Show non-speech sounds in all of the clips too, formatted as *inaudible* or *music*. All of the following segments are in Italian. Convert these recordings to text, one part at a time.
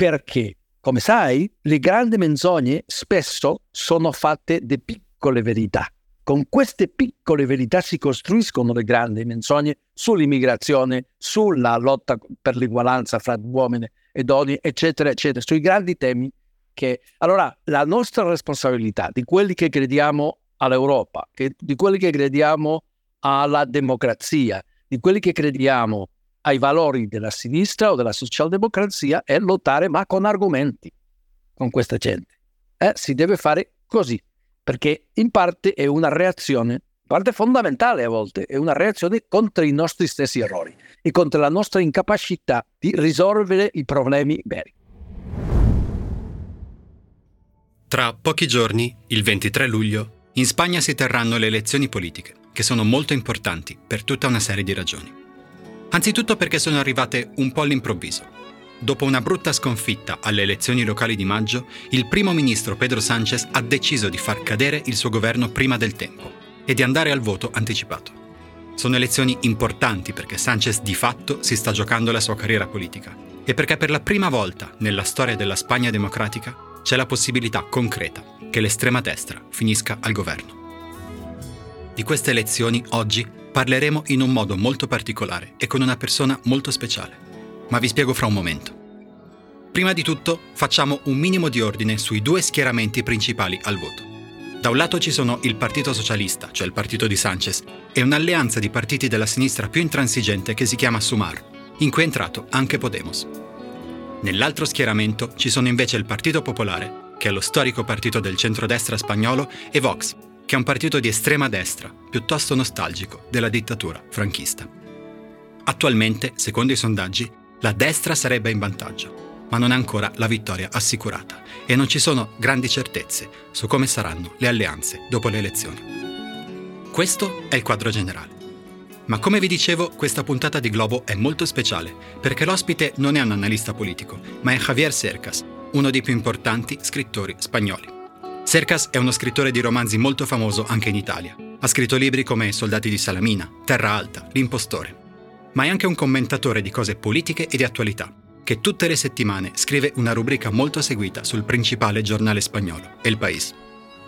perché, come sai, le grandi menzogne spesso sono fatte di piccole verità. Con queste piccole verità si costruiscono le grandi menzogne sull'immigrazione, sulla lotta per l'uguaglianza fra uomini e donne, eccetera, eccetera, sui grandi temi che... Allora, la nostra responsabilità di quelli che crediamo all'Europa, che, di quelli che crediamo alla democrazia, di quelli che crediamo ai valori della sinistra o della socialdemocrazia è lottare ma con argomenti con questa gente. Eh, si deve fare così, perché in parte è una reazione, parte fondamentale a volte, è una reazione contro i nostri stessi errori e contro la nostra incapacità di risolvere i problemi veri. Tra pochi giorni, il 23 luglio, in Spagna si terranno le elezioni politiche, che sono molto importanti per tutta una serie di ragioni. Anzitutto perché sono arrivate un po' all'improvviso. Dopo una brutta sconfitta alle elezioni locali di maggio, il primo ministro Pedro Sánchez ha deciso di far cadere il suo governo prima del tempo e di andare al voto anticipato. Sono elezioni importanti perché Sánchez di fatto si sta giocando la sua carriera politica e perché per la prima volta nella storia della Spagna democratica c'è la possibilità concreta che l'estrema destra finisca al governo. Di queste elezioni oggi parleremo in un modo molto particolare e con una persona molto speciale, ma vi spiego fra un momento. Prima di tutto facciamo un minimo di ordine sui due schieramenti principali al voto. Da un lato ci sono il Partito Socialista, cioè il partito di Sanchez, e un'alleanza di partiti della sinistra più intransigente che si chiama Sumar, in cui è entrato anche Podemos. Nell'altro schieramento ci sono invece il Partito Popolare, che è lo storico partito del centrodestra spagnolo, e Vox, che è un partito di estrema destra, piuttosto nostalgico della dittatura franchista. Attualmente, secondo i sondaggi, la destra sarebbe in vantaggio, ma non è ancora la vittoria assicurata e non ci sono grandi certezze su come saranno le alleanze dopo le elezioni. Questo è il quadro generale. Ma come vi dicevo, questa puntata di Globo è molto speciale, perché l'ospite non è un analista politico, ma è Javier Cercas, uno dei più importanti scrittori spagnoli. Cercas è uno scrittore di romanzi molto famoso anche in Italia. Ha scritto libri come Soldati di Salamina, Terra Alta, L'impostore. Ma è anche un commentatore di cose politiche e di attualità, che tutte le settimane scrive una rubrica molto seguita sul principale giornale spagnolo, El País.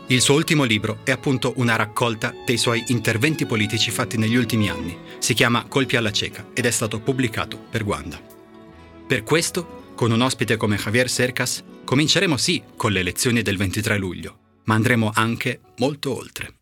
Il suo ultimo libro è appunto una raccolta dei suoi interventi politici fatti negli ultimi anni. Si chiama Colpi alla cieca ed è stato pubblicato per Guanda. Per questo, con un ospite come Javier Cercas, cominceremo sì con le elezioni del 23 luglio, ma andremo anche molto oltre.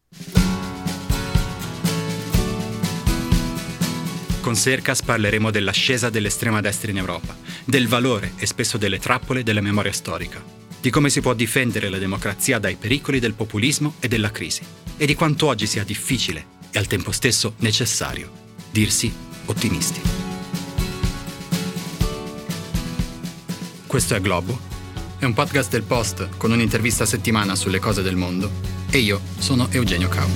Con Cercas parleremo dell'ascesa dell'estrema destra in Europa, del valore e spesso delle trappole della memoria storica, di come si può difendere la democrazia dai pericoli del populismo e della crisi e di quanto oggi sia difficile e al tempo stesso necessario dirsi ottimisti. Questo è Globo, è un podcast del Post con un'intervista a settimana sulle cose del mondo e io sono Eugenio Cau.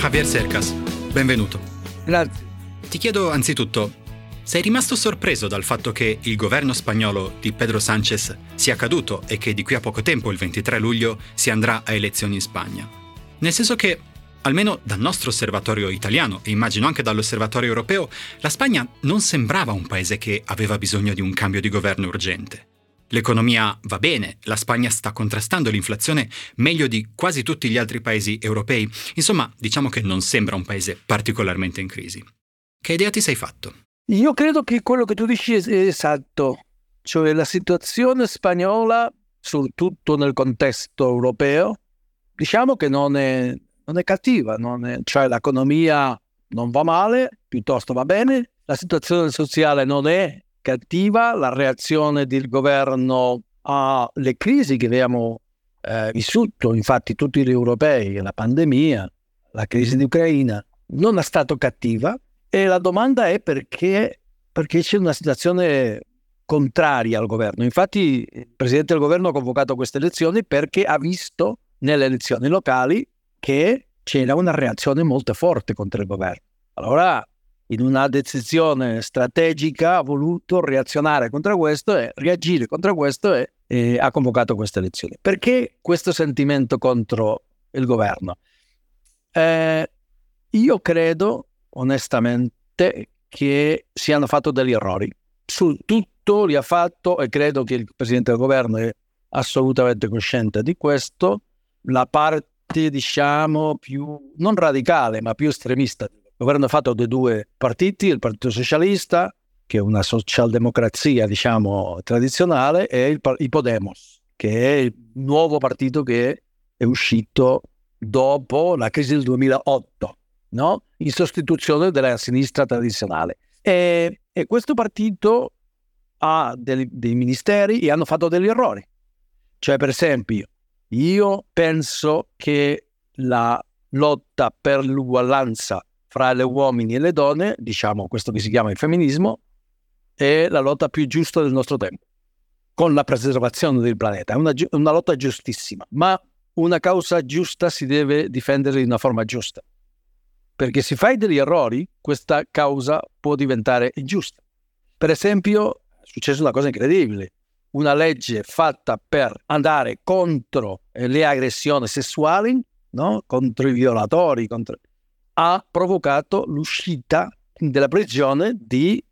Javier Cercas, benvenuto. Grazie. Ti chiedo anzitutto, sei rimasto sorpreso dal fatto che il governo spagnolo di Pedro Sánchez sia caduto e che di qui a poco tempo, il 23 luglio, si andrà a elezioni in Spagna? Nel senso che, almeno dal nostro osservatorio italiano e immagino anche dall'osservatorio europeo, la Spagna non sembrava un paese che aveva bisogno di un cambio di governo urgente. L'economia va bene, la Spagna sta contrastando l'inflazione meglio di quasi tutti gli altri paesi europei. Insomma, diciamo che non sembra un paese particolarmente in crisi. Che idea ti sei fatto? Io credo che quello che tu dici è esatto, cioè la situazione spagnola, soprattutto nel contesto europeo, diciamo che non è, non è cattiva, non è, cioè l'economia non va male, piuttosto va bene, la situazione sociale non è cattiva la reazione del governo alle crisi che abbiamo eh, vissuto, infatti tutti gli europei, la pandemia, la crisi di Ucraina, non è stata cattiva e la domanda è perché, perché c'è una situazione contraria al governo. Infatti il Presidente del governo ha convocato queste elezioni perché ha visto nelle elezioni locali che c'era una reazione molto forte contro il governo. Allora in una decisione strategica ha voluto reazionare contro questo e reagire contro questo e, e ha convocato queste elezioni. Perché questo sentimento contro il governo? Eh, io credo onestamente che siano fatto degli errori. Su tutto li ha fatto e credo che il Presidente del governo è assolutamente cosciente di questo. La parte, diciamo, più non radicale, ma più estremista. Il governo ha fatto dei due partiti, il Partito Socialista, che è una socialdemocrazia, diciamo, tradizionale, e il, il Podemos, che è il nuovo partito che è uscito dopo la crisi del 2008 no? in sostituzione della sinistra tradizionale. E, e questo partito ha dei, dei ministeri e hanno fatto degli errori. Cioè, per esempio, io penso che la lotta per l'uguaglianza fra le uomini e le donne, diciamo questo che si chiama il femminismo, è la lotta più giusta del nostro tempo, con la preservazione del pianeta. È una, una lotta giustissima, ma una causa giusta si deve difendere in una forma giusta perché se fai degli errori, questa causa può diventare ingiusta. Per esempio, è successa una cosa incredibile. Una legge fatta per andare contro eh, le aggressioni sessuali, no? contro i violatori, contro... ha provocato l'uscita della prigione di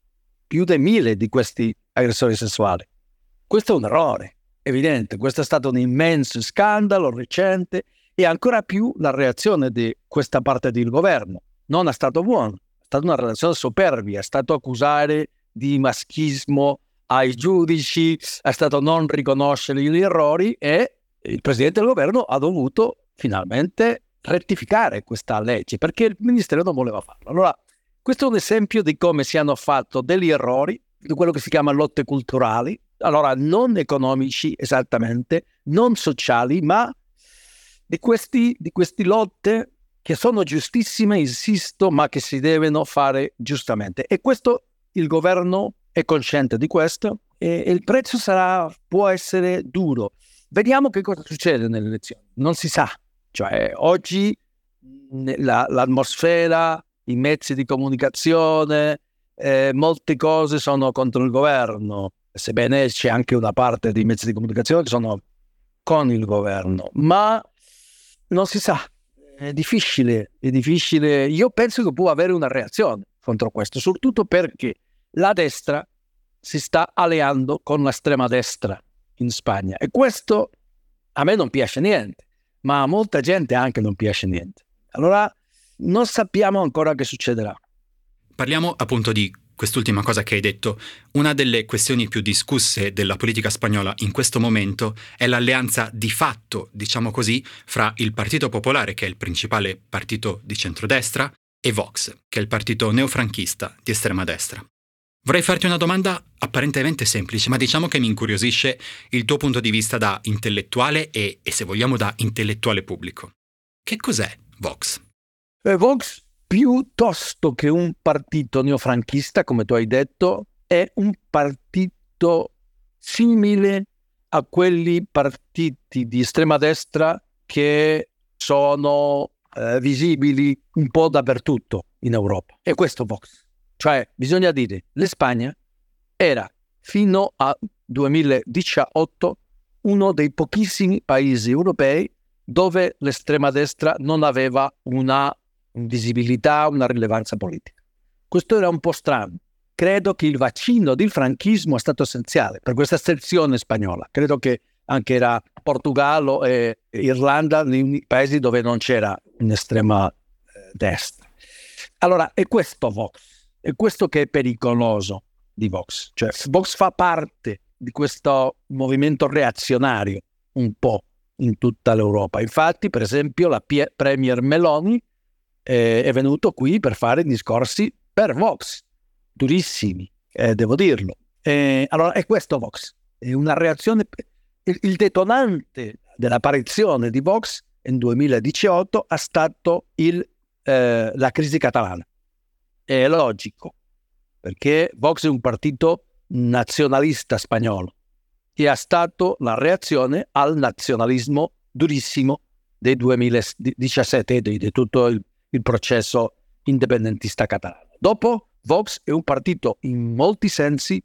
più di mille di questi aggressori sessuali. Questo è un errore, evidente. Questo è stato un immenso scandalo recente e ancora più la reazione di questa parte del governo. Non è stato buono, è stata una relazione superbia, è stato accusare di maschismo ai giudici, è stato non riconoscere gli errori e il presidente del governo ha dovuto finalmente rettificare questa legge perché il ministero non voleva farlo. Allora, questo è un esempio di come si hanno fatto degli errori, di quello che si chiama lotte culturali, allora non economici esattamente, non sociali, ma di, questi, di queste lotte che sono giustissime, insisto, ma che si devono fare giustamente. E questo il governo è cosciente di questo e il prezzo sarà, può essere duro. Vediamo che cosa succede nelle elezioni. Non si sa. Cioè, oggi la, l'atmosfera, i mezzi di comunicazione, eh, molte cose sono contro il governo, sebbene c'è anche una parte dei mezzi di comunicazione che sono con il governo, ma non si sa, è difficile, è difficile. Io penso che può avere una reazione contro questo, soprattutto perché la destra si sta alleando con l'estrema destra in Spagna e questo a me non piace niente, ma a molta gente anche non piace niente. Allora non sappiamo ancora che succederà. Parliamo appunto di quest'ultima cosa che hai detto, una delle questioni più discusse della politica spagnola in questo momento è l'alleanza di fatto, diciamo così, fra il Partito Popolare, che è il principale partito di centrodestra, e Vox, che è il partito neofranchista di estrema destra. Vorrei farti una domanda apparentemente semplice, ma diciamo che mi incuriosisce il tuo punto di vista da intellettuale e, e se vogliamo, da intellettuale pubblico. Che cos'è Vox? Eh, Vox piuttosto che un partito neofranchista, come tu hai detto, è un partito simile a quelli partiti di estrema destra che sono eh, visibili un po' dappertutto in Europa. E questo Vox. Cioè, bisogna dire, l'Espagna era fino al 2018 uno dei pochissimi paesi europei dove l'estrema destra non aveva una visibilità, una rilevanza politica. Questo era un po' strano. Credo che il vaccino del franchismo è stato essenziale per questa sezione spagnola. Credo che anche era Portogallo e Irlanda, paesi dove non c'era un'estrema eh, destra. Allora, è questo Vox, è questo che è pericoloso di Vox. Cioè, Vox fa parte di questo movimento reazionario un po' in tutta l'Europa. Infatti, per esempio, la Premier Meloni eh, è venuto qui per fare discorsi per Vox, durissimi, eh, devo dirlo. Eh, allora, è questo Vox, è una reazione, il, il detonante dell'apparizione di Vox nel 2018 è stato il, eh, la crisi catalana. È logico, perché Vox è un partito nazionalista spagnolo e è stato la reazione al nazionalismo durissimo del 2017, di, di tutto il il processo indipendentista catalano. Dopo Vox è un partito in molti sensi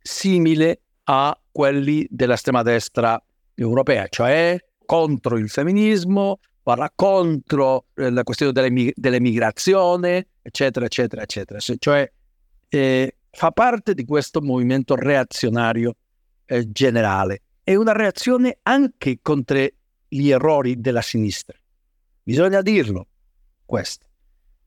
simile a quelli dell'estrema destra europea, cioè contro il femminismo, parla contro eh, la questione dell'emigrazione, eccetera, eccetera, eccetera. Cioè eh, fa parte di questo movimento reazionario eh, generale. È una reazione anche contro gli errori della sinistra. Bisogna dirlo, questo.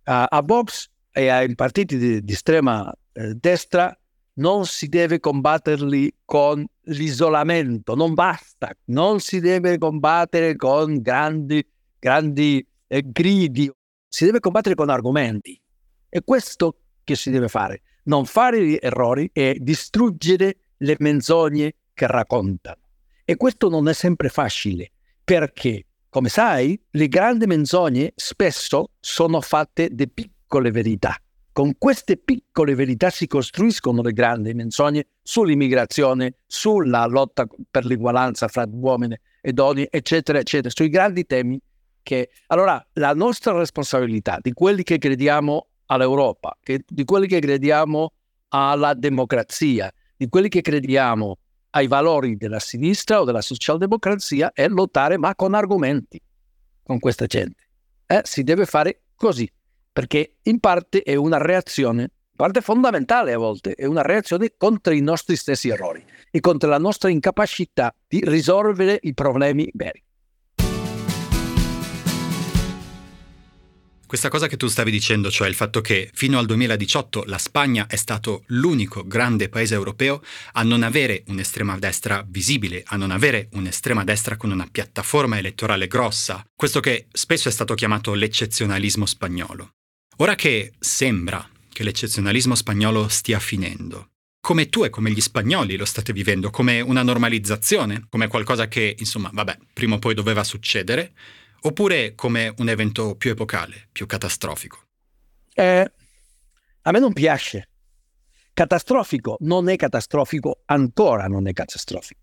Uh, a Vox e ai partiti di, di estrema eh, destra non si deve combatterli con l'isolamento, non basta, non si deve combattere con grandi, grandi eh, gridi, si deve combattere con argomenti. È questo che si deve fare, non fare errori e distruggere le menzogne che raccontano. E questo non è sempre facile, perché, come sai, le grandi menzogne spesso sono fatte di piccole verità. Con queste piccole verità si costruiscono le grandi menzogne sull'immigrazione, sulla lotta per l'uguaglianza fra uomini e donne, eccetera, eccetera, sui grandi temi che... Allora, la nostra responsabilità di quelli che crediamo all'Europa, che, di quelli che crediamo alla democrazia, di quelli che crediamo ai valori della sinistra o della socialdemocrazia è lottare ma con argomenti con questa gente. Eh, si deve fare così perché in parte è una reazione, parte fondamentale a volte, è una reazione contro i nostri stessi errori e contro la nostra incapacità di risolvere i problemi veri. Questa cosa che tu stavi dicendo, cioè il fatto che fino al 2018 la Spagna è stato l'unico grande paese europeo a non avere un'estrema destra visibile, a non avere un'estrema destra con una piattaforma elettorale grossa, questo che spesso è stato chiamato l'eccezionalismo spagnolo. Ora che sembra che l'eccezionalismo spagnolo stia finendo, come tu e come gli spagnoli lo state vivendo, come una normalizzazione, come qualcosa che, insomma, vabbè, prima o poi doveva succedere, oppure come un evento più epocale, più catastrofico? Eh, a me non piace. Catastrofico non è catastrofico, ancora non è catastrofico.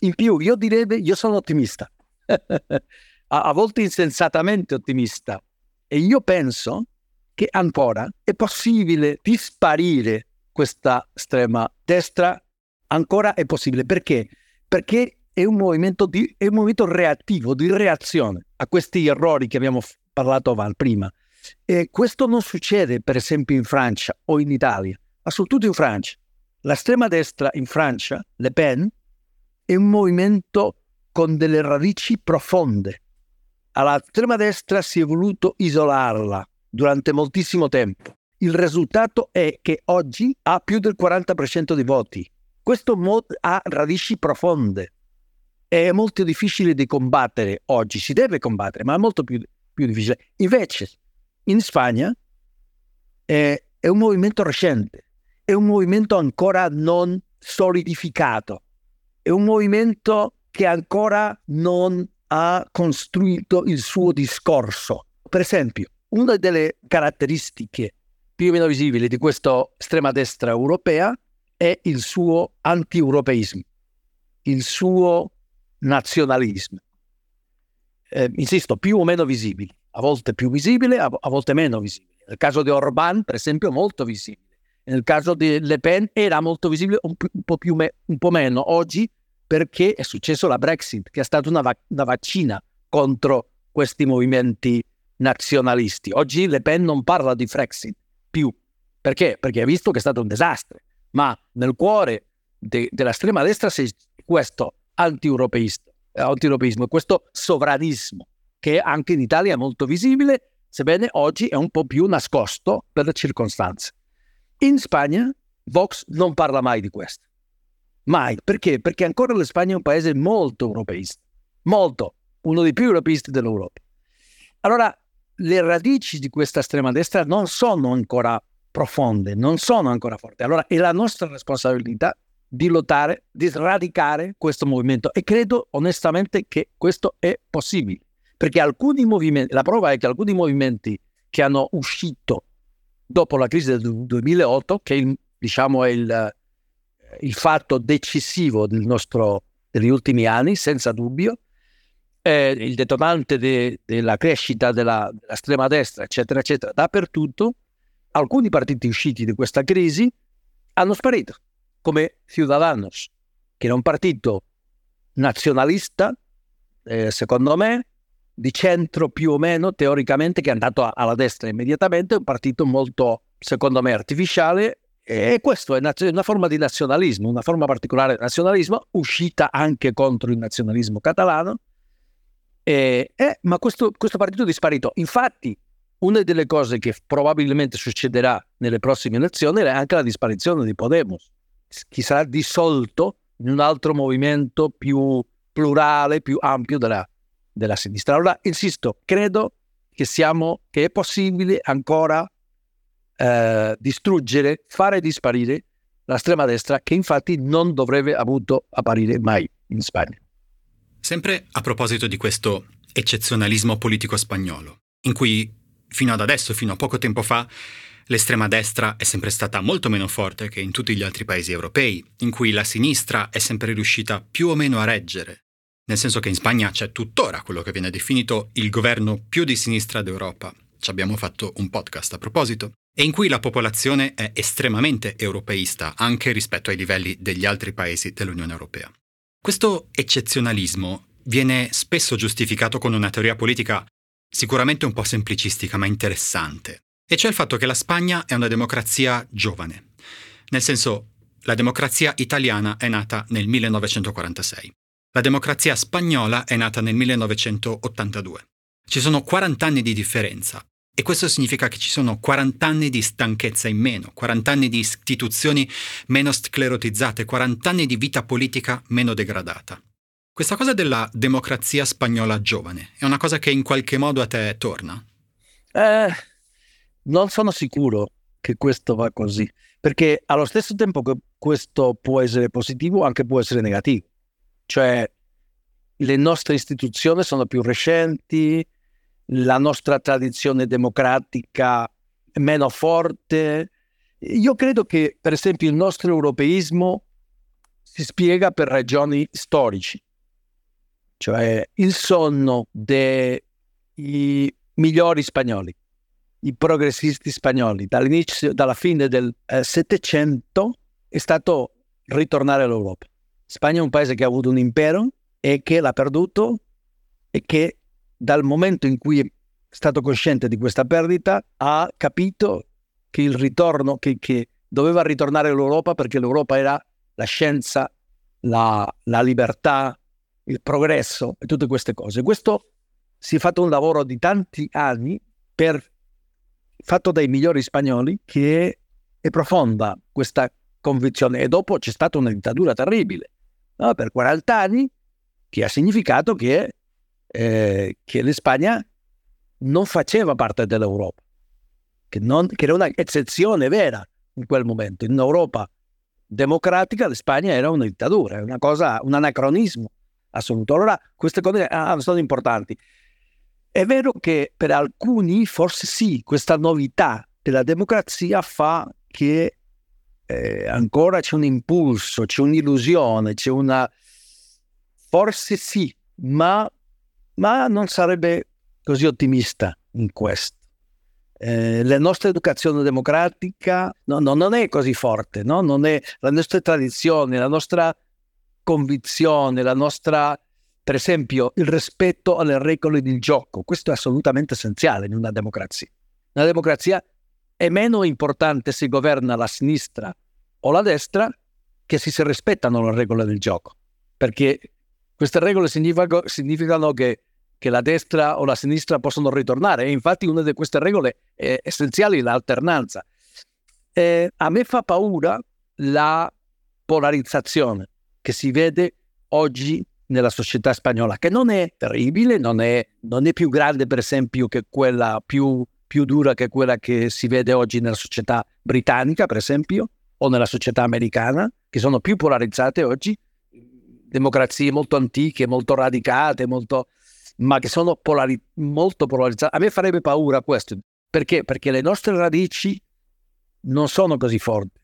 In più, io direi, io sono ottimista, *laughs* a, a volte insensatamente ottimista, e io penso che ancora è possibile disparire questa estrema destra, ancora è possibile. Perché? Perché è un movimento, di, è un movimento reattivo, di reazione a questi errori che abbiamo parlato prima. E questo non succede, per esempio, in Francia o in Italia, ma soprattutto in Francia. L'estrema destra in Francia, Le Pen, è un movimento con delle radici profonde. All'estrema destra si è voluto isolarla, durante moltissimo tempo. Il risultato è che oggi ha più del 40% di voti. Questo mod ha radici profonde. È molto difficile di combattere oggi, si deve combattere, ma è molto più, più difficile. Invece, in Spagna è, è un movimento recente, è un movimento ancora non solidificato, è un movimento che ancora non ha costruito il suo discorso. Per esempio, una delle caratteristiche più o meno visibili di questa estrema destra europea è il suo anti-europeismo, il suo nazionalismo. Eh, insisto, più o meno visibili, a volte più visibile, a, a volte meno visibile. Nel caso di Orbán, per esempio, molto visibile. Nel caso di Le Pen era molto visibile, un, un, po, più me, un po' meno oggi, perché è successo la Brexit, che è stata una, va- una vaccina contro questi movimenti nazionalisti. Oggi Le Pen non parla di Frexit più. Perché? Perché ha visto che è stato un disastro. Ma nel cuore de- dell'estrema destra c'è questo anti-europeismo, questo sovranismo, che anche in Italia è molto visibile, sebbene oggi è un po' più nascosto per le circostanze. In Spagna Vox non parla mai di questo. Mai. Perché? Perché ancora la Spagna è un paese molto europeista. Molto. Uno dei più europeisti dell'Europa. Allora, le radici di questa estrema destra non sono ancora profonde, non sono ancora forti. Allora è la nostra responsabilità di lottare, di sradicare questo movimento. E credo onestamente che questo è possibile, perché alcuni movimenti, la prova è che alcuni movimenti che hanno uscito dopo la crisi del 2008, che il, diciamo è il, il fatto decisivo del nostro, degli ultimi anni, senza dubbio, eh, il detonante de, della crescita della, dell'estrema destra, eccetera, eccetera, dappertutto, alcuni partiti usciti di questa crisi hanno sparito, come Ciudadanos, che è un partito nazionalista, eh, secondo me, di centro più o meno teoricamente, che è andato a- alla destra immediatamente, un partito molto, secondo me, artificiale. E questo è una forma di nazionalismo, una forma particolare di nazionalismo, uscita anche contro il nazionalismo catalano. E, eh, ma questo, questo partito è disparito. Infatti, una delle cose che probabilmente succederà nelle prossime elezioni è anche la disparizione di Podemos, che sarà dissolto in un altro movimento più plurale, più ampio della, della sinistra. Allora, insisto, credo che, siamo, che è possibile ancora eh, distruggere, fare disparire l'estrema destra, che infatti non dovrebbe avuto apparire mai in Spagna. Sempre a proposito di questo eccezionalismo politico spagnolo, in cui fino ad adesso, fino a poco tempo fa, l'estrema destra è sempre stata molto meno forte che in tutti gli altri paesi europei, in cui la sinistra è sempre riuscita più o meno a reggere. Nel senso che in Spagna c'è tuttora quello che viene definito il governo più di sinistra d'Europa. Ci abbiamo fatto un podcast a proposito. E in cui la popolazione è estremamente europeista anche rispetto ai livelli degli altri paesi dell'Unione Europea. Questo eccezionalismo viene spesso giustificato con una teoria politica sicuramente un po' semplicistica ma interessante, e cioè il fatto che la Spagna è una democrazia giovane. Nel senso, la democrazia italiana è nata nel 1946. La democrazia spagnola è nata nel 1982. Ci sono 40 anni di differenza e questo significa che ci sono 40 anni di stanchezza in meno, 40 anni di istituzioni meno sclerotizzate, 40 anni di vita politica meno degradata. Questa cosa della democrazia spagnola giovane è una cosa che in qualche modo a te torna? Eh, non sono sicuro che questo va così, perché allo stesso tempo che questo può essere positivo, anche può essere negativo. Cioè, le nostre istituzioni sono più recenti, la nostra tradizione democratica è meno forte. Io credo che, per esempio, il nostro europeismo si spiega per ragioni storici cioè il sonno dei migliori spagnoli, i progressisti spagnoli, dall'inizio, dalla fine del eh, Settecento è stato ritornare all'Europa. Spagna è un paese che ha avuto un impero e che l'ha perduto e che dal momento in cui è stato cosciente di questa perdita ha capito che il ritorno, che, che doveva ritornare all'Europa perché l'Europa era la scienza, la, la libertà, il progresso e tutte queste cose. Questo si è fatto un lavoro di tanti anni per, fatto dai migliori spagnoli che è profonda questa convinzione e dopo c'è stata una dittatura terribile no? per 40 anni che ha significato che, eh, che l'Espagna non faceva parte dell'Europa, che, non, che era un'eccezione vera in quel momento. In Europa democratica l'Espagna era una dittatura, una cosa, un anacronismo assoluto. Allora, queste cose ah, sono importanti. È vero che per alcuni, forse sì, questa novità della democrazia fa che eh, ancora c'è un impulso, c'è un'illusione, c'è una... Forse sì, ma, ma non sarebbe così ottimista in questo. Eh, la nostra educazione democratica no, no, non è così forte, no? non è la nostra tradizione, la nostra convinzione, la nostra, per esempio, il rispetto alle regole del gioco. Questo è assolutamente essenziale in una democrazia. Una democrazia è meno importante se governa la sinistra o la destra che se si rispettano le regole del gioco, perché queste regole significano, significano che, che, la destra o la sinistra possono ritornare e infatti una di queste regole è essenziale è l'alternanza. Eh, a me fa paura la polarizzazione che si vede oggi nella società spagnola, che non è terribile, non è, non è più grande per esempio che quella più, più dura che quella che si vede oggi nella società britannica, per esempio, o nella società americana, che sono più polarizzate oggi, democrazie molto antiche, molto radicate, molto, ma che sono polari- molto polarizzate. A me farebbe paura questo, perché? Perché le nostre radici non sono così forti,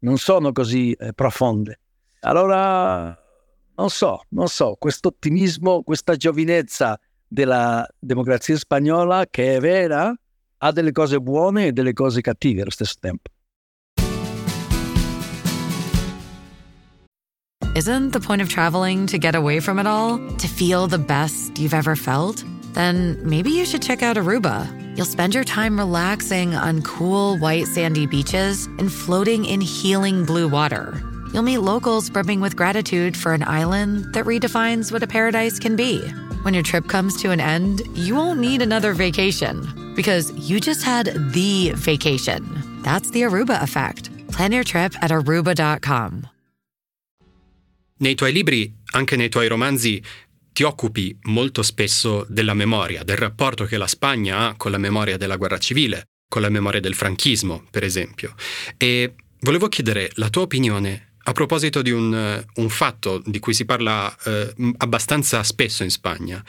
non sono così eh, profonde. Allora, non so, non so, questo ottimismo, questa giovinezza della democrazia spagnola che è vera, ha delle cose buone e delle cose cattive allo stesso tempo. Isn't the point of traveling to get away from it all? To feel the best you've ever felt? Then maybe you should check out Aruba. You'll spend your time relaxing on cool, white, sandy beaches and floating in healing blue water. You'll meet locals brimming with gratitude for an island that redefines what a paradise can be. When your trip comes to an end, you won't need another vacation because you just had the vacation. That's the Aruba effect. Plan your trip at aruba.com. Nei tuoi libri, anche nei tuoi romanzi, ti occupi molto spesso della memoria, del rapporto che la Spagna ha con la memoria della guerra civile, con la memoria del franchismo, per esempio. E volevo chiedere la tua opinione a proposito di un, eh, un, fatto di cui si parla eh, abbastanza spesso in Spagna,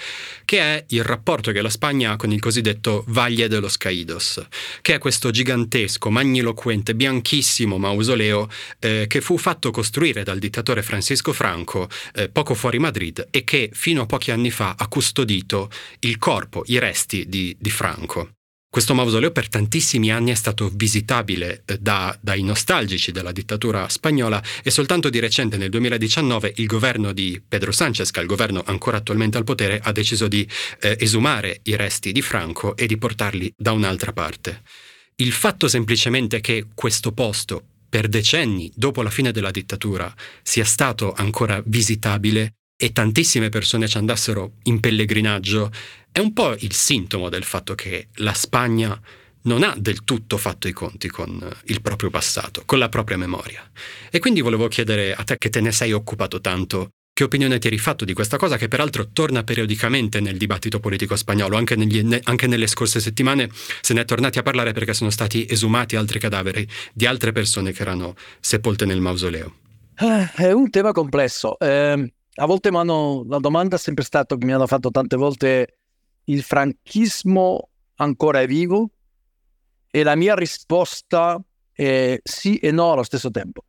che è il rapporto che la Spagna ha con il cosiddetto Valle de los Caídos, che è questo gigantesco, magniloquente, bianchissimo mausoleo eh, che fu fatto costruire dal dittatore Francisco Franco eh, poco fuori Madrid e che fino a pochi anni fa ha custodito il corpo, i resti di, di Franco. Questo mausoleo per tantissimi anni è stato visitabile eh, da, dai nostalgici della dittatura spagnola e soltanto di recente, nel 2019, il governo di Pedro Sánchez, che è il governo ancora attualmente al potere, ha deciso di eh, esumare i resti di Franco e di portarli da un'altra parte. Il fatto semplicemente che questo posto, per decenni dopo la fine della dittatura, sia stato ancora visitabile e tantissime persone ci andassero in pellegrinaggio è un po' il sintomo del fatto che la Spagna non ha del tutto fatto i conti con il proprio passato, con la propria memoria. E quindi volevo chiedere a te che te ne sei occupato tanto, che opinione ti eri fatto di questa cosa che peraltro torna periodicamente nel dibattito politico spagnolo, anche, negli, anche nelle scorse settimane se ne è tornati a parlare perché sono stati esumati altri cadaveri di altre persone che erano sepolte nel mausoleo. Eh, è un tema complesso. Eh, a volte la domanda è sempre stata che mi hanno fatto tante volte il franchismo ancora è vivo? E la mia risposta è sì e no allo stesso tempo.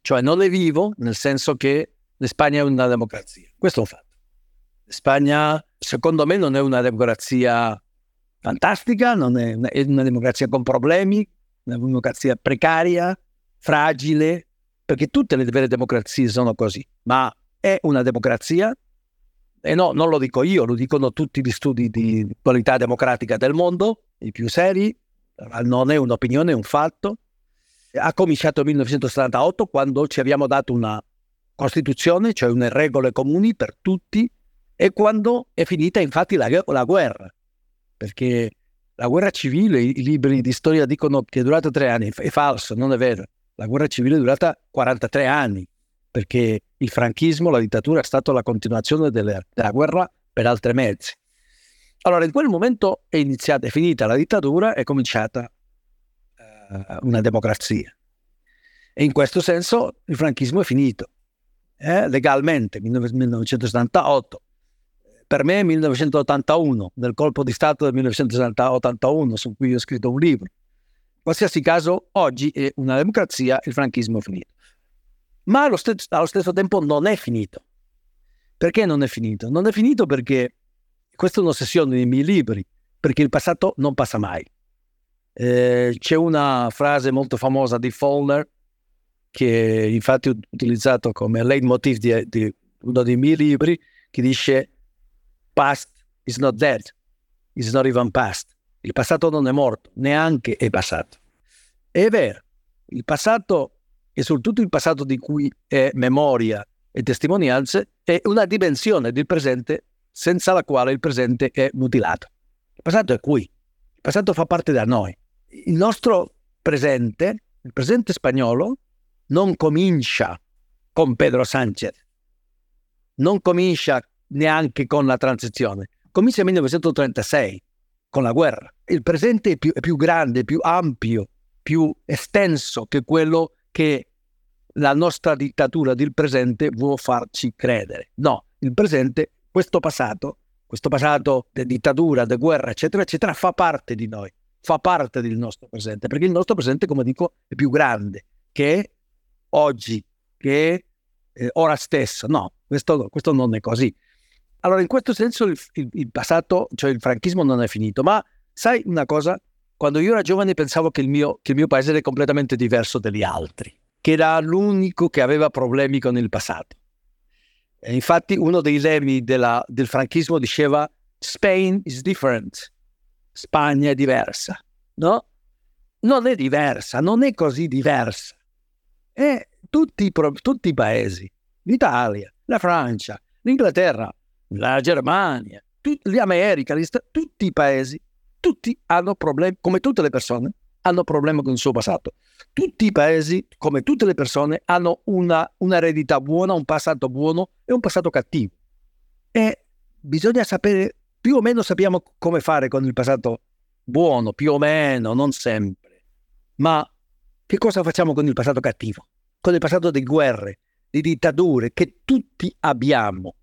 Cioè non è vivo nel senso che l'Espagna è una democrazia. Questo è un fatto. L'Espagna, secondo me, non è una democrazia fantastica, non è una, è una democrazia con problemi, una democrazia precaria, fragile, perché tutte le vere democrazie sono così, ma è una democrazia e no, non lo dico io, lo dicono tutti gli studi di qualità democratica del mondo, i più seri, non è un'opinione, è un fatto. Ha cominciato nel 1978 quando ci abbiamo dato una Costituzione, cioè une regole comuni per tutti, e quando è finita infatti la, la guerra, perché la guerra civile, i libri di storia dicono che è durata tre anni, è falso, non è vero. La guerra civile è durata 43 anni, perché il franchismo, la dittatura, è stata la continuazione delle, della guerra per altri mezzi. Allora, in quel momento è iniziata, è finita la dittatura, è cominciata uh, una democrazia. E in questo senso il franchismo è finito, eh, legalmente, 1978. Per me 1981, del colpo di Stato del 1981, su cui ho scritto un libro. In qualsiasi caso, oggi è una democrazia, il franchismo è finito ma allo, st- allo stesso tempo non è finito. Perché non è finito? Non è finito perché questa è un'ossessione dei miei libri, perché il passato non passa mai. Eh, c'è una frase molto famosa di Fowler, che infatti ho utilizzato come leitmotiv di, di uno dei miei libri, che dice past is not dead, is not even past. Il passato non è morto, neanche è passato. È vero, il passato e soprattutto il passato di cui è memoria e testimonianze, è una dimensione del presente senza la quale il presente è mutilato. Il passato è qui, il passato fa parte da noi. Il nostro presente, il presente spagnolo, non comincia con Pedro Sánchez, non comincia neanche con la transizione, comincia nel 1936 con la guerra. Il presente è più, è più grande, più ampio, più estenso che quello che la nostra dittatura del presente vuole farci credere. No, il presente, questo passato, questo passato di dittatura, di guerra, eccetera, eccetera, fa parte di noi, fa parte del nostro presente, perché il nostro presente, come dico, è più grande che oggi, che eh, ora stesso. No, questo, questo, non è così. Allora, in questo senso il, il, il passato, cioè il franchismo non è finito, ma sai una cosa? quando io ero giovane pensavo che il mio, che il mio paese era completamente diverso dagli altri, che era l'unico che aveva problemi con il passato. E infatti uno dei lemi della, del franchismo diceva Spain is different, Spagna è diversa, no? Non è diversa, non è così diversa. E tutti, tutti i paesi, l'Italia, la Francia, l'Inghilterra, la Germania, l'America, tutti i paesi, tutti hanno problemi, come tutte le persone, hanno problemi con il suo passato. Tutti i paesi, come tutte le persone, hanno una, un'eredità buona, un passato buono e un passato cattivo. E bisogna sapere, più o meno sappiamo come fare con il passato buono, più o meno, non sempre. Ma che cosa facciamo con il passato cattivo? Con il passato di guerre, di dittature che tutti abbiamo.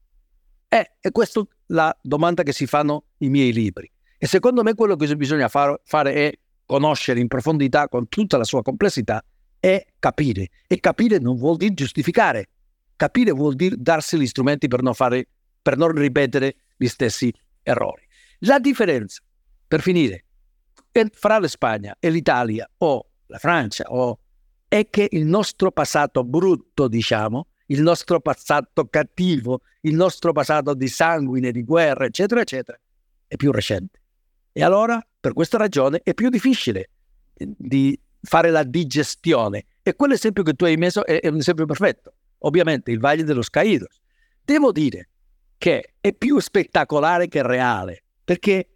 Eh, e questa è la domanda che si fanno i miei libri. E secondo me quello che bisogna far, fare è conoscere in profondità, con tutta la sua complessità, è capire. E capire non vuol dire giustificare. Capire vuol dire darsi gli strumenti per non, fare, per non ripetere gli stessi errori. La differenza, per finire, fra la Spagna e l'Italia o la Francia o, è che il nostro passato brutto, diciamo, il nostro passato cattivo, il nostro passato di sanguine, di guerra, eccetera, eccetera, è più recente. E allora, per questa ragione, è più difficile eh, di fare la digestione. E quell'esempio che tu hai messo è, è un esempio perfetto. Ovviamente il Valle dello Caídos. Devo dire che è più spettacolare che reale, perché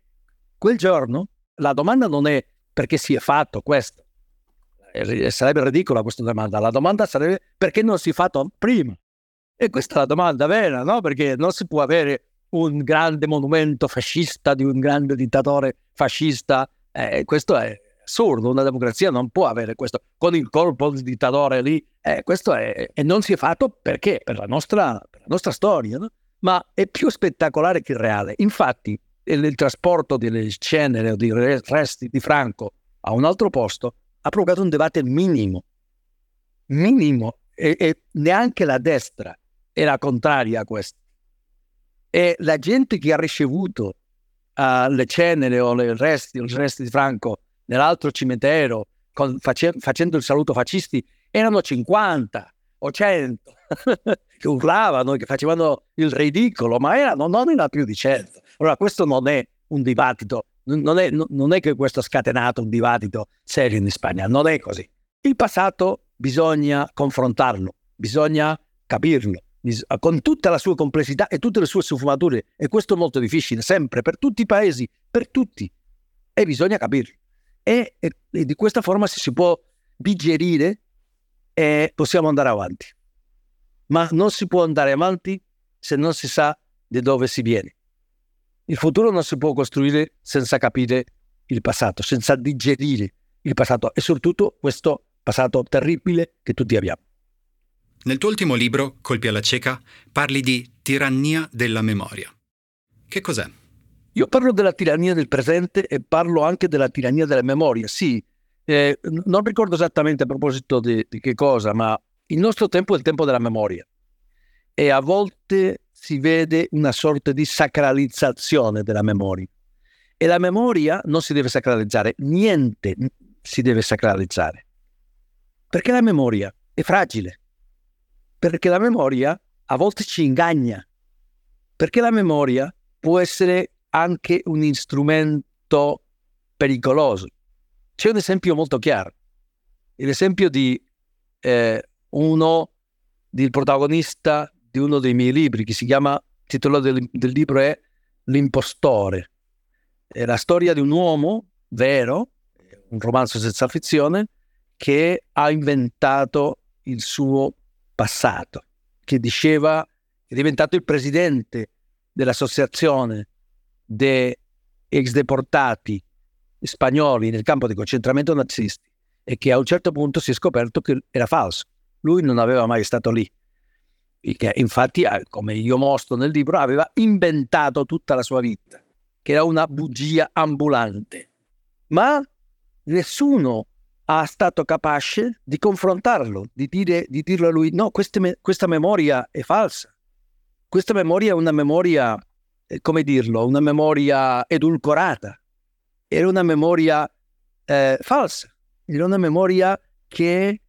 quel giorno la domanda non è perché si è fatto questo. Eh, sarebbe ridicola questa domanda. La domanda sarebbe perché non si è fatto prima. E questa è la domanda vera, no? Perché non si può avere un grande monumento fascista di un grande dittatore fascista. Eh, questo è assurdo, una democrazia non può avere questo con il corpo del dittatore lì. Eh, questo è, e non si è fatto perché? Per la nostra, per la nostra storia, no? ma è più spettacolare che reale. Infatti, il, il trasporto delle ceneri o dei resti di Franco a un altro posto ha provocato un dibattito minimo, minimo, e, e neanche la destra era contraria a questo e la gente che ha ricevuto uh, le ceneri o i resti, resti, di Franco nell'altro cimitero con, face, facendo il saluto fascisti erano 50 o 100 *laughs* che urlavano, che facevano il ridicolo, ma erano, non era più di 100. Allora questo non è un dibattito, non è, non è che questo ha scatenato un dibattito serio in Spagna, non è così. Il passato bisogna confrontarlo, bisogna capirlo con tutta la sua complessità e tutte le sue sfumature. E questo è molto difficile, sempre, per tutti i paesi, per tutti. E bisogna capirlo. E, e, e di questa forma si può digerire e possiamo andare avanti. Ma non si può andare avanti se non si sa di dove si viene. Il futuro non si può costruire senza capire il passato, senza digerire il passato e soprattutto questo passato terribile che tutti abbiamo. Nel tuo ultimo libro, Colpi alla cieca, parli di tirannia della memoria. Che cos'è? Io parlo della tirannia del presente e parlo anche della tirannia della memoria. Sì, eh, non ricordo esattamente a proposito di, di che cosa, ma il nostro tempo è il tempo della memoria e a volte si vede una sorta di sacralizzazione della memoria. E la memoria non si deve sacralizzare, niente si deve sacralizzare. Perché la memoria è fragile perché la memoria a volte ci ingagna, perché la memoria può essere anche un strumento pericoloso. C'è un esempio molto chiaro, l'esempio di eh, uno, del protagonista di uno dei miei libri, che si chiama, il titolo del, del libro è L'impostore. È la storia di un uomo vero, un romanzo senza fizione, che ha inventato il suo passato, che diceva, è diventato il presidente dell'associazione dei ex deportati spagnoli nel campo di concentramento nazisti e che a un certo punto si è scoperto che era falso. Lui non aveva mai stato lì. Che infatti, come io mostro nel libro, aveva inventato tutta la sua vita, che era una bugia ambulante. Ma nessuno ha stato capace di confrontarlo, di, dire, di dirlo a lui, no, queste, questa memoria è falsa. Questa memoria è una memoria, eh, come dirlo, una memoria edulcorata. Era una memoria eh, falsa, era una memoria che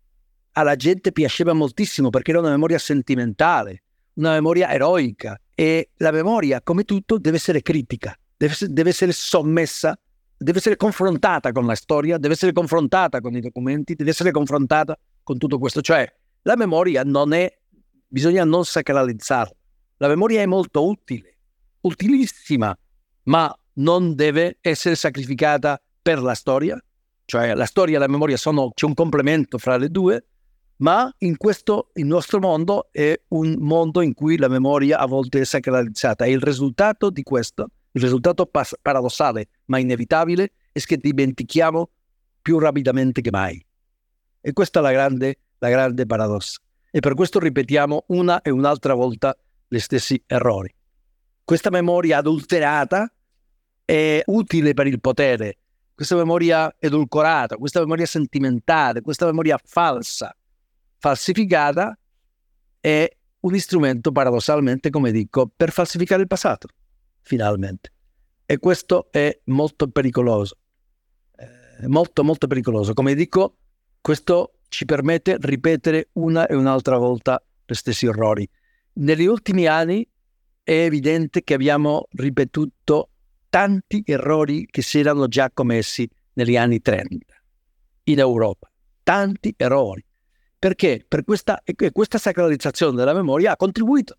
alla gente piaceva moltissimo perché era una memoria sentimentale, una memoria eroica e la memoria, come tutto, deve essere critica, deve deve essere sommessa, deve essere confrontata con la storia, deve essere confrontata con i documenti, deve essere confrontata con tutto questo. Cioè, la memoria non è, bisogna non sacralizzarla. La memoria è molto utile, utilissima, ma non deve essere sacrificata per la storia. Cioè, la storia e la memoria sono, c'è un complemento fra le due, ma in questo, il nostro mondo è un mondo in cui la memoria a volte è sacralizzata e il risultato di questo, il risultato pas- paradossale ma inevitabile, è che dimentichiamo più rapidamente che mai. E questa è la grande, la grande paradossa. E per questo ripetiamo una e un'altra volta gli stessi errori. Questa memoria adulterata è utile per il potere, questa memoria edulcorata, questa memoria sentimentale, questa memoria falsa, falsificata, è un strumento paradossalmente, come dico, per falsificare il passato, finalmente. E questo è molto pericoloso, eh, molto molto pericoloso. Come dico, questo ci permette di ripetere una e un'altra volta gli stessi errori. Negli ultimi anni è evidente che abbiamo ripetuto tanti errori che si erano già commessi negli anni 30 in Europa. Tanti errori. Perché? Per questa, questa sacralizzazione della memoria ha contribuito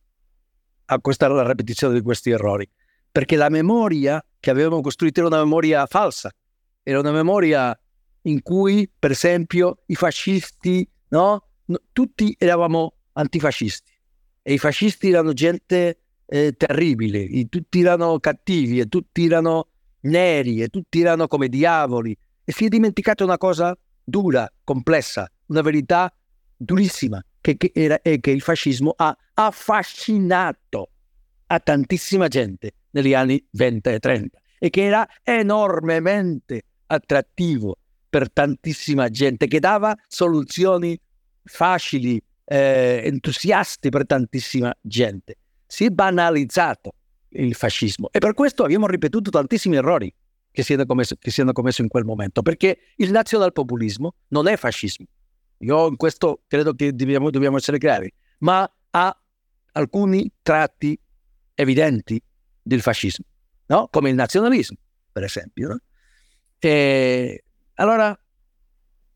a questa alla ripetizione di questi errori. Perché la memoria che avevamo costruito era una memoria falsa, era una memoria in cui, per esempio, i fascisti, no? tutti eravamo antifascisti e i fascisti erano gente eh, terribile, i, tutti erano cattivi e tutti erano neri e tutti erano come diavoli e si è dimenticata una cosa dura, complessa, una verità durissima, che, che era, che il fascismo ha affascinato a tantissima gente negli anni 20 e 30 e che era enormemente attrattivo per tantissima gente, che dava soluzioni facili, eh, entusiasti per tantissima gente. Si è banalizzato il fascismo e per questo abbiamo ripetuto tantissimi errori che si, commesso, hanno commesso in quel momento, perché il nazionalpopulismo non è fascismo. Io in questo credo che dobbiamo, dobbiamo essere chiari, ma ha alcuni tratti evidenti del fascismo, no? come il nazionalismo, per esempio. No? E allora,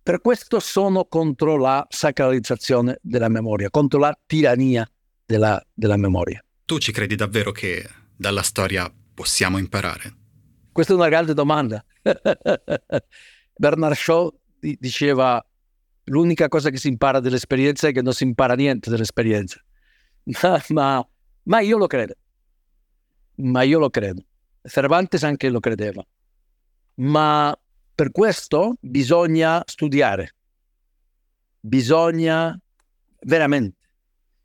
per questo sono contro la sacralizzazione della memoria, contro la tirannia della, della memoria. Tu ci credi davvero che dalla storia possiamo imparare? Questa è una grande domanda. *laughs* Bernard Shaw diceva l'unica cosa che si impara dell'esperienza è che non si impara niente dell'esperienza. Ma, *laughs* ma, ma io lo credo. Ma io lo credo. Cervantes anche lo credeva. Ma per questo bisogna studiare, bisogna veramente,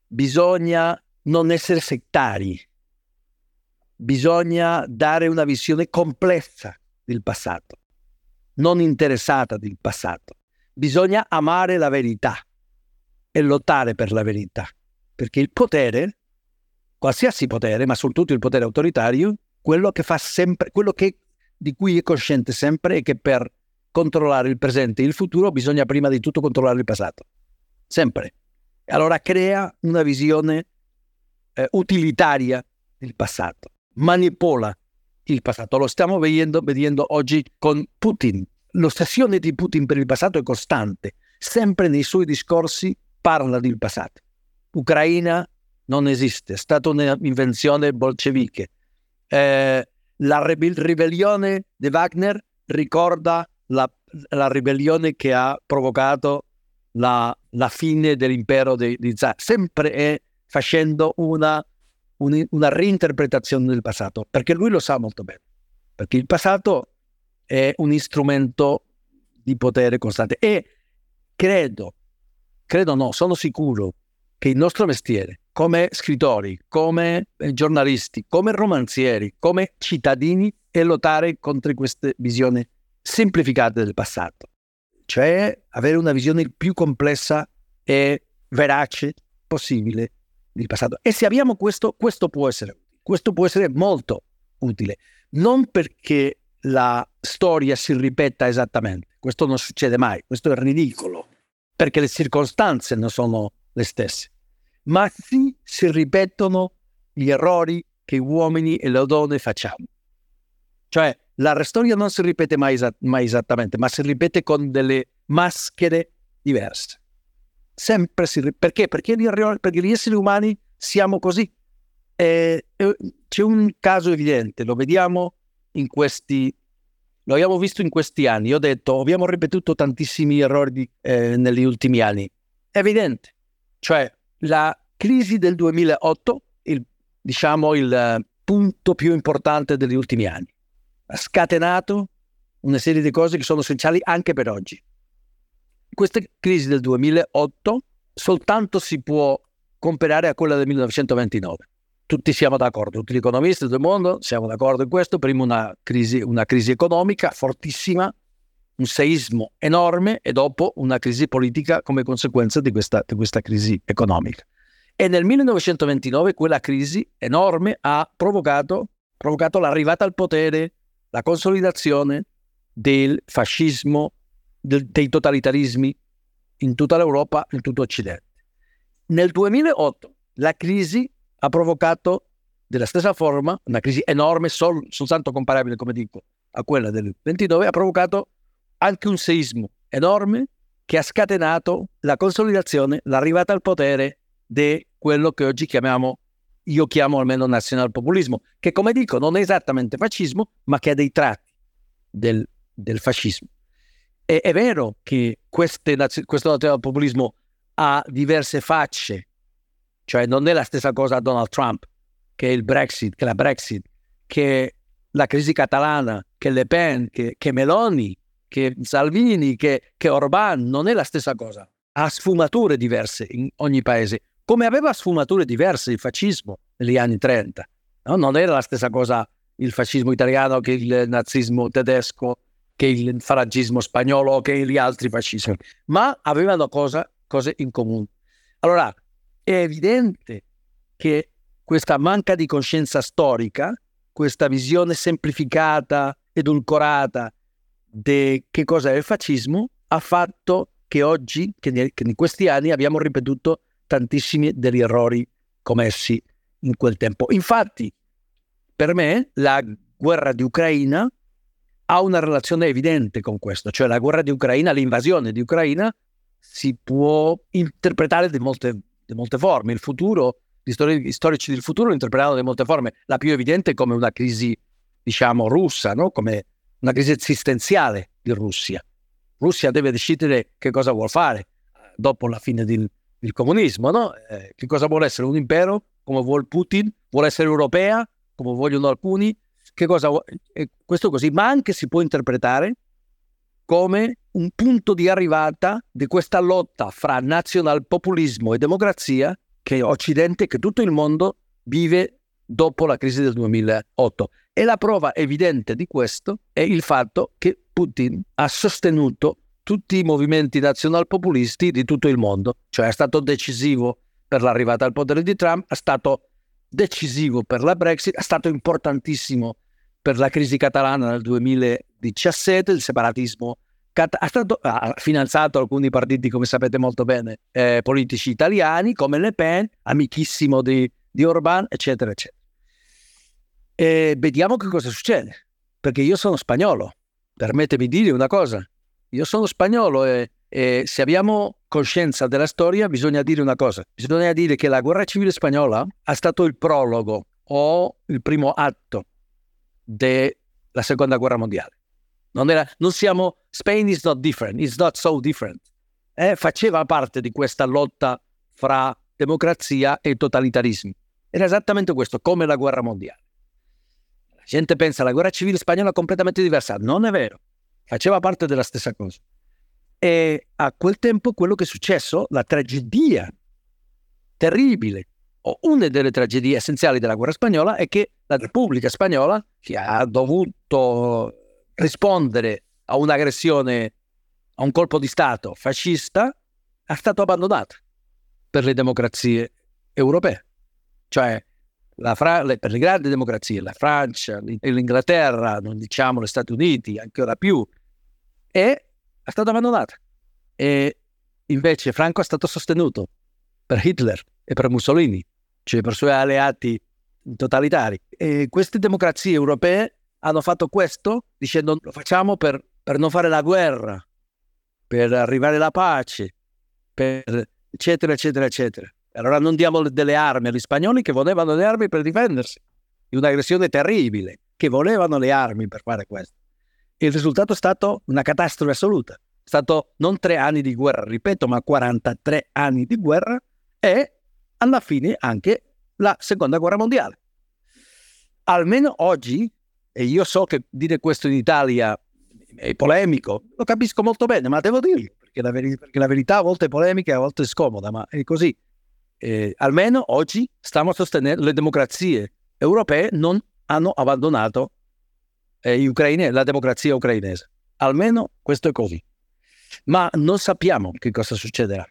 bisogna non essere settari, bisogna dare una visione complessa del passato, non interessata del passato. Bisogna amare la verità e lottare per la verità, perché il potere, qualsiasi potere, ma soprattutto il potere autoritario, quello che fa sempre, quello che di cui è cosciente sempre è che per controllare il presente e il futuro bisogna prima di tutto controllare il passato. Sempre. Allora crea una visione eh, utilitaria del passato, manipola il passato. Lo stiamo vedendo, vedendo oggi con Putin. L'ossessione di Putin per il passato è costante. Sempre nei suoi discorsi parla del passato. Ucraina non esiste, è stata un'invenzione bolsceviche. Eh, la ribellione di Wagner ricorda la, la, ribellione che ha provocato la, la fine dell'impero di, di Zar, sempre è facendo una, un, una reinterpretazione del passato, perché lui lo sa molto bene, perché il passato è un strumento di potere costante e credo, credo no, sono sicuro che il nostro mestiere come scrittori, come eh, giornalisti, come romanzieri, come cittadini è lottare contro queste visioni semplificate del passato, cioè avere una visione più complessa e verace possibile del passato. E se abbiamo questo, questo può essere, questo può essere molto utile, non perché la storia si ripeta esattamente, questo non succede mai, questo è ridicolo, perché le circostanze non sono le stesse, ma sì si ripetono gli errori che uomini e le donne facciamo. Cioè, la storia non si ripete mai, mai esattamente, ma si ripete con delle maschere diverse. Sempre si ripete. Perché? Perché gli, perché gli esseri umani siamo così. E, e, c'è un caso evidente, lo vediamo in questi lo abbiamo visto in questi anni. ho detto, abbiamo ripetuto tantissimi errori eh, negli ultimi anni. È evidente. Cioè, la crisi del 2008, il, diciamo il eh, punto più importante degli ultimi anni, ha scatenato una serie di cose che sono essenziali anche per oggi. Questa crisi del 2008 soltanto si può comparare a quella del 1929 tutti siamo d'accordo, tutti gli economisti del mondo siamo d'accordo in questo, prima una crisi, una crisi economica fortissima, un seismo enorme e dopo una crisi politica come conseguenza di questa, di questa crisi economica. E nel 1929 quella crisi enorme ha provocato, provocato l'arrivata al potere, la consolidazione del fascismo, del, dei totalitarismi in tutta l'Europa, in tutto Occidente. Nel 2008 la crisi ha provocato della stessa forma una crisi enorme, sol, soltanto comparabile, come dico, a quella del 29, ha provocato anche un seismo enorme che ha scatenato la consolidazione, l'arrivata al potere di quello che oggi chiamiamo, io chiamo almeno nazionalpopulismo, che come dico non è esattamente fascismo, ma che ha dei tratti del, del fascismo. E, è vero che queste, questo nazionalpopulismo ha diverse facce cioè non è la stessa cosa Donald Trump, che il Brexit, che la Brexit, che la crisi catalana, che Le Pen, che, che Meloni, che Salvini, che, che Orban, non è la stessa cosa. Ha sfumature diverse in ogni paese, come aveva sfumature diverse il fascismo negli anni 30. No? Non era la stessa cosa il fascismo italiano che il nazismo tedesco, che il faragismo spagnolo, che gli altri fascismi, ma avevano cosa, cose in comune. Allora, è evidente che questa manca di coscienza storica, questa visione semplificata, edulcorata di che cosa è il fascismo, ha fatto che oggi, che in questi anni abbiamo ripetuto tantissimi degli errori commessi in quel tempo. Infatti, per me, la guerra di Ucraina ha una relazione evidente con questo, cioè la guerra di Ucraina, l'invasione di Ucraina si può interpretare di molte di molte forme. Il futuro, gli storici del futuro lo interpretano di molte forme. La più evidente è come una crisi, diciamo, russa, no? come una crisi esistenziale di Russia. Russia deve decidere che cosa vuole fare dopo la fine del, del comunismo, no? eh, che cosa vuole essere un impero, come vuole Putin, vuole essere europea, come vogliono alcuni, che cosa vuole, eh, questo così, ma anche si può interpretare come un punto di arrivata di questa lotta fra nazionalpopulismo e democrazia che Occidente, che tutto il mondo vive dopo la crisi del 2008. E la prova evidente di questo è il fatto che Putin ha sostenuto tutti i movimenti nazionalpopulisti di tutto il mondo, cioè è stato decisivo per l'arrivata al potere di Trump, è stato decisivo per la Brexit, è stato importantissimo per la crisi catalana nel 2017, il separatismo ha, stato, ha finanziato alcuni partiti, come sapete molto bene, eh, politici italiani, come Le Pen, amichissimo di, di Orban, eccetera, eccetera. E vediamo che cosa succede, perché io sono spagnolo, permettetemi di dire una cosa, io sono spagnolo e, e se abbiamo coscienza della storia bisogna dire una cosa, bisogna dire che la guerra civile spagnola è stato il prologo o il primo atto della seconda guerra mondiale. Non, era, non siamo, Spain is not different, it's not so different. Eh, faceva parte di questa lotta fra democrazia e totalitarismi. Era esattamente questo, come la guerra mondiale. Gente pensa la guerra civile spagnola è completamente diversa. Non è vero, faceva parte della stessa cosa. E a quel tempo quello che è successo, la tragedia terribile o una delle tragedie essenziali della guerra spagnola è che la Repubblica Spagnola, che ha dovuto rispondere a un'aggressione, a un colpo di Stato fascista, è stato abbandonato per le democrazie europee. Cioè, Fra- le, per le grandi democrazie, la Francia, l'Inghilterra, non diciamo gli Stati Uniti, ancora più, e è stata abbandonata. E invece Franco è stato sostenuto per Hitler e per Mussolini, cioè per i suoi alleati totalitari. E queste democrazie europee hanno fatto questo dicendo lo facciamo per, per non fare la guerra, per arrivare alla pace, per eccetera, eccetera, eccetera. Allora non diamo delle armi agli spagnoli che volevano le armi per difendersi di un'aggressione terribile, che volevano le armi per fare questo. Il risultato è stato una catastrofe assoluta. È stato non tre anni di guerra, ripeto, ma 43 anni di guerra e alla fine anche la seconda guerra mondiale. Almeno oggi, e io so che dire questo in Italia è polemico, lo capisco molto bene, ma devo dirlo, perché la, veri- perché la verità a volte è polemica e a volte è scomoda, ma è così. Eh, almeno oggi stiamo a sostenere le democrazie europee non hanno abbandonato eh, Ucraine, la democrazia ucrainese. Almeno questo è così. Ma non sappiamo che cosa succederà.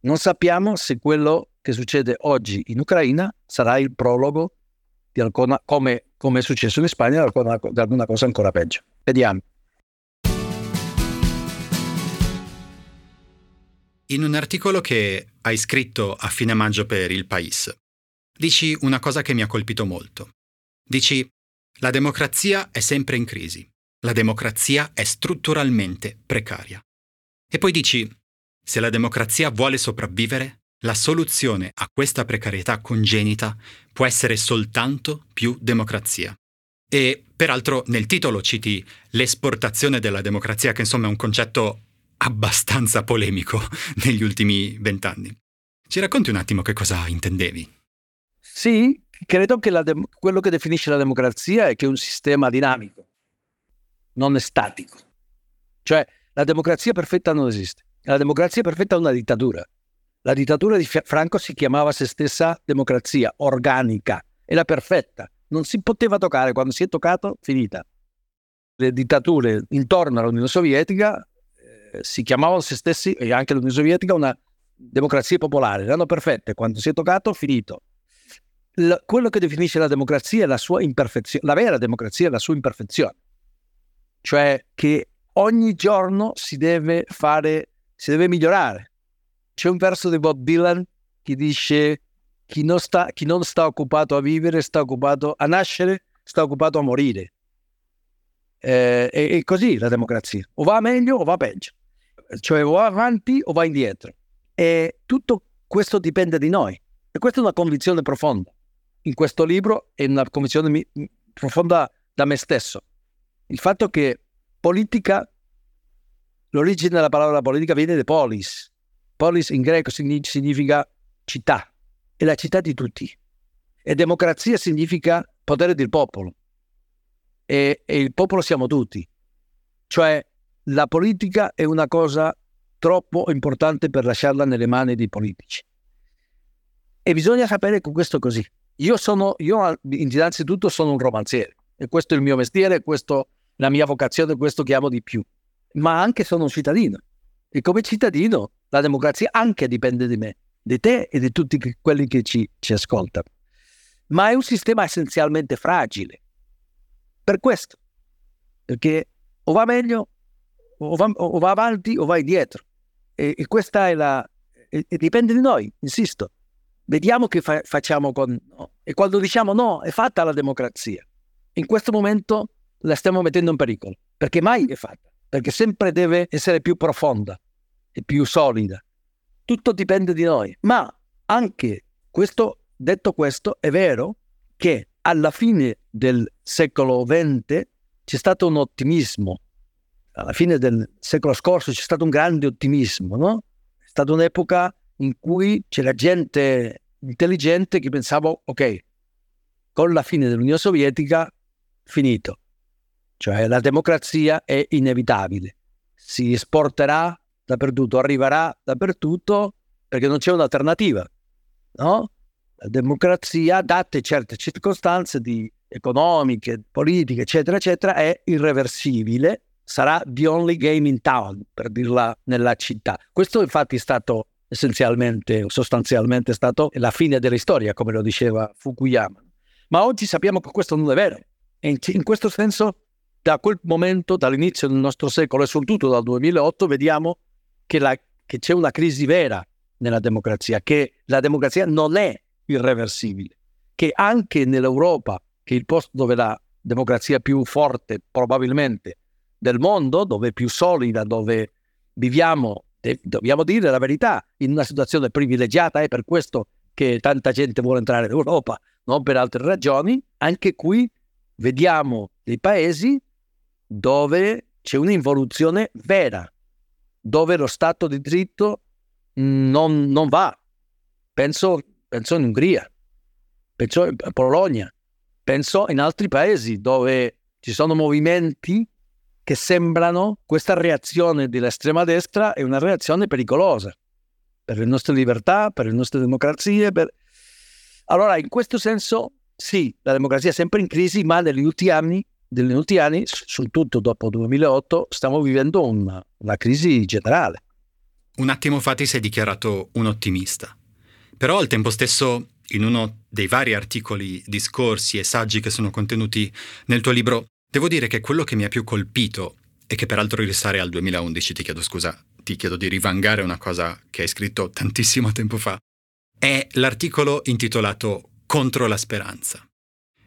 Non sappiamo se quello che succede oggi in Ucraina sarà il prologo di alcuna, come, come è successo in Spagna, di alcuna, di alguna cosa ancora peggio. Vediamo. In un articolo che hai scritto a fine maggio per Il País, dici una cosa che mi ha colpito molto. Dici, la democrazia è sempre in crisi, la democrazia è strutturalmente precaria. E poi dici, se la democrazia vuole sopravvivere, la soluzione a questa precarietà congenita può essere soltanto più democrazia. E peraltro nel titolo citi l'esportazione della democrazia, che insomma è un concetto abbastanza polemico *laughs* negli ultimi vent'anni. Ci racconti un attimo che cosa intendevi? Sì, credo che de- quello che definisce la democrazia è che è un sistema dinamico, non è statico. Cioè, la democrazia perfetta non esiste. La democrazia perfetta è una dittatura. La dittatura di Franco si chiamava se stessa democrazia organica, era perfetta, non si poteva toccare, quando si è toccato, finita. Le dittature intorno all'Unione Sovietica si chiamavano se stessi, e anche l'Unione Sovietica, una democrazia popolare, erano perfette, quando si è toccato, finito. L- quello che definisce la democrazia è la sua imperfezione, la vera democrazia è la sua imperfezione, cioè che ogni giorno si deve fare, si deve migliorare. C'è un verso di Bob Dylan che dice chi non sta, chi non sta occupato a vivere sta occupato a nascere, sta occupato a morire. Eh, è, è così la democrazia, o va meglio o va peggio, cioè o va avanti o va indietro. E tutto questo dipende di noi. E questa è una convinzione profonda in questo libro è una convinzione mi- profonda da me stesso. Il fatto che politica, l'origine della parola politica viene da polis. Polis in greco significa città, è la città di tutti. E democrazia significa potere del popolo. E, e il popolo siamo tutti. Cioè la politica è una cosa troppo importante per lasciarla nelle mani dei politici. E bisogna sapere che questo così. Io sono, io innanzitutto sono un romanziere e questo è il mio mestiere, questa è la mia vocazione, questo che amo di più. Ma anche sono un cittadino e come cittadino la democrazia anche dipende di me, di te e di tutti quelli che ci, ci ascoltano. Ma è un sistema essenzialmente fragile. Per questo, perché o va meglio o va, o va avanti o va indietro. E, e questa è la... E, e dipende di noi, insisto vediamo che fa- facciamo con no. E quando diciamo no, è fatta la democrazia. In questo momento la stiamo mettendo in pericolo, perché mai è fatta, perché sempre deve essere più profonda e più solida. Tutto dipende di noi, ma anche questo, detto questo, è vero che alla fine del secolo XX c'è stato un ottimismo, alla fine del secolo scorso c'è stato un grande ottimismo, no? È stata un'epoca in cui c'era gente intelligente che pensava, ok, con la fine dell'Unione Sovietica, finito. Cioè la democrazia è inevitabile, si esporterà dappertutto, arriverà dappertutto perché non c'è un'alternativa, no? La democrazia, date certe circostanze di economiche, politiche, eccetera, eccetera, è irreversibile, sarà the only game in town, per dirla nella città. Questo infatti è stato essenzialmente, sostanzialmente stato la fine della storia, come lo diceva Fukuyama. Ma oggi sappiamo che questo non è vero. E in, in questo senso da quel momento, dall'inizio del nostro secolo e soprattutto dal 2008, vediamo che, la, che c'è una crisi vera nella democrazia, che la democrazia non è irreversibile, che anche nell'Europa, che è il posto dove la democrazia più forte probabilmente del mondo, dove è più solida, dove viviamo, dobbiamo dire la verità, in una situazione privilegiata, è per questo che tanta gente vuole entrare in Europa, non per altre ragioni, anche qui vediamo dei paesi dove c'è un'involuzione vera, dove lo Stato di diritto non, non va. Penso, penso in Ungheria, penso in Polonia, penso in altri paesi dove ci sono movimenti che sembrano questa reazione dell'estrema destra è una reazione pericolosa per le nostre libertà, per le nostre democrazie. Per... Allora, in questo senso, sì, la democrazia è sempre in crisi, ma negli ultimi anni negli ultimi anni, soprattutto dopo il 2008, stiamo vivendo una, una crisi generale. Un attimo fa ti sei dichiarato un ottimista, però al tempo stesso in uno dei vari articoli, discorsi e saggi che sono contenuti nel tuo libro, devo dire che quello che mi ha più colpito e che peraltro risale al 2011, ti chiedo scusa, ti chiedo di rivangare una cosa che hai scritto tantissimo *laughs* tempo fa, è l'articolo intitolato Contro la speranza.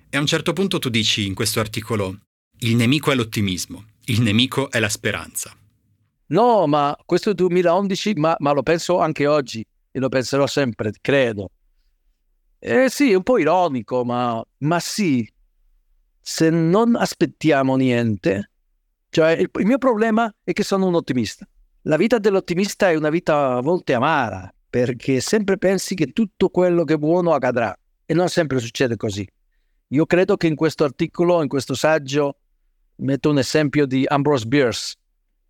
E a un certo punto tu dici in questo articolo, il nemico è l'ottimismo, il nemico è la speranza. No, ma questo è il 2011, ma, ma lo penso anche oggi e lo penserò sempre, credo. Eh sì, è un po' ironico, ma, ma sì, se non aspettiamo niente, cioè il, il mio problema è che sono un ottimista. La vita dell'ottimista è una vita a volte amara, perché sempre pensi che tutto quello che è buono accadrà e non sempre succede così. Io credo che in questo articolo, in questo saggio, metto un esempio di Ambrose Bierce,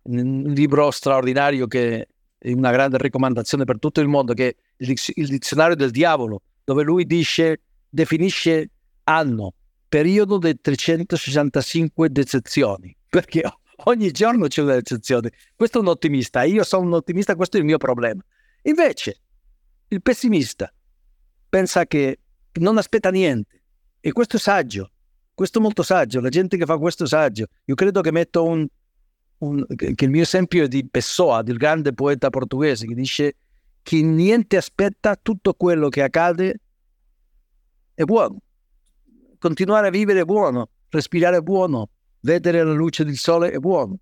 un libro straordinario che è una grande raccomandazione per tutto il mondo, che è il dizionario del diavolo, dove lui dice, definisce anno, periodo di 365 decezioni, *laughs* perché ogni giorno c'è una decezione. Questo è un ottimista, io sono un ottimista, questo è il mio problema. Invece, il pessimista pensa che non aspetta niente, e questo è saggio, questo è molto saggio, la gente che fa questo saggio. Io credo che metto un, un che il mio esempio è di Pessoa, del grande poeta portoghese, che dice che niente aspetta, tutto quello che accade è buono. Continuare a vivere è buono, respirare è buono, vedere la luce del sole è buono.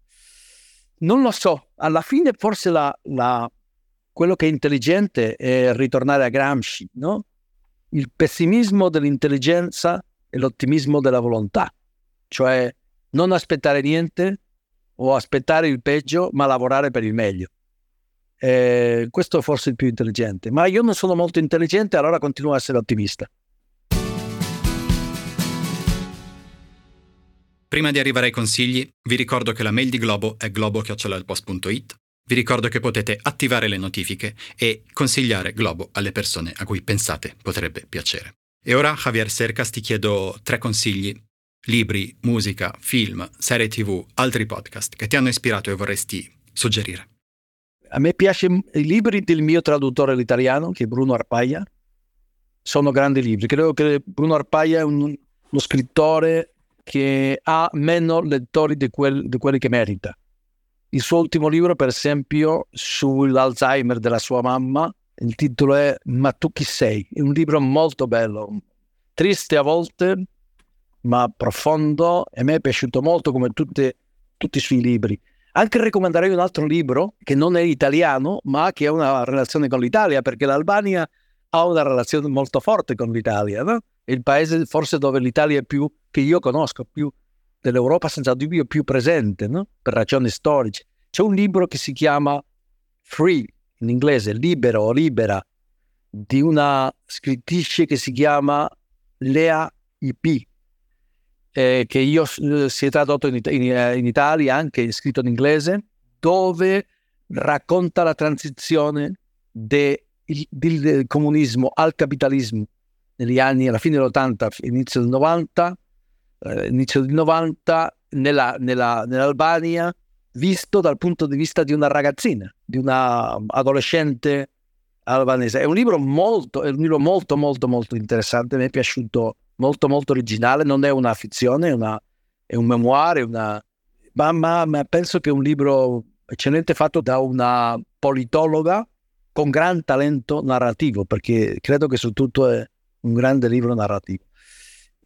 Non lo so, alla fine forse la, la, quello che è intelligente è ritornare a Gramsci, no? il pessimismo dell'intelligenza e l'ottimismo della volontà, cioè non aspettare niente o aspettare il peggio, ma lavorare per il meglio. Eh, questo è il più intelligente, ma io non sono molto intelligente, allora continuo a essere ottimista. Prima di arrivare ai consigli, vi ricordo che la mail di Globo è globo.it vi ricordo che potete attivare le notifiche e consigliare Globo alle persone a cui pensate potrebbe piacere. E ora, Javier Cercas, ti chiedo tre consigli, libri, musica, film, serie tv, altri podcast che ti hanno ispirato e vorresti suggerire. A me piacciono i libri del mio traduttore all'italiano, che è Bruno Arpaia. Sono grandi libri. Credo che Bruno Arpaia è un, uno scrittore che ha meno lettori di, quel, di quelli che merita il suo ultimo libro, per esempio, sull'Alzheimer della sua mamma, il titolo è Ma tu chi sei? È un libro molto bello, triste a volte, ma profondo e a me è piaciuto molto come tutte, tutti i suoi libri. Anche raccomanderei un altro libro che non è italiano, ma che ha una relazione con l'Italia, perché l'Albania ha una relazione molto forte con l'Italia, no? Il paese forse dove l'Italia è più, che io conosco, più dell'Europa senza dubbio più presente, no? per ragioni storiche. C'è un libro che si chiama Free, in inglese, libero o libera, di una scrittrice che si chiama Lea IP, eh, che io si è tradotto in, in, eh, in Italia, anche scritto in inglese, dove racconta la transizione de, il, del comunismo al capitalismo negli anni, alla fine dell'80, inizio del 90, eh, inizio del 90 nella, nella, nell'Albania visto dal punto di vista di una ragazzina, di una adolescente albanese. È un libro molto, è un libro molto, molto, molto interessante, mi è piaciuto molto, molto originale, non è una fizione, è una, è un memoir, una... ma, ma, ma penso che è un libro eccellente fatto da una politologa con gran talento narrativo, perché credo che soprattutto è un grande libro narrativo.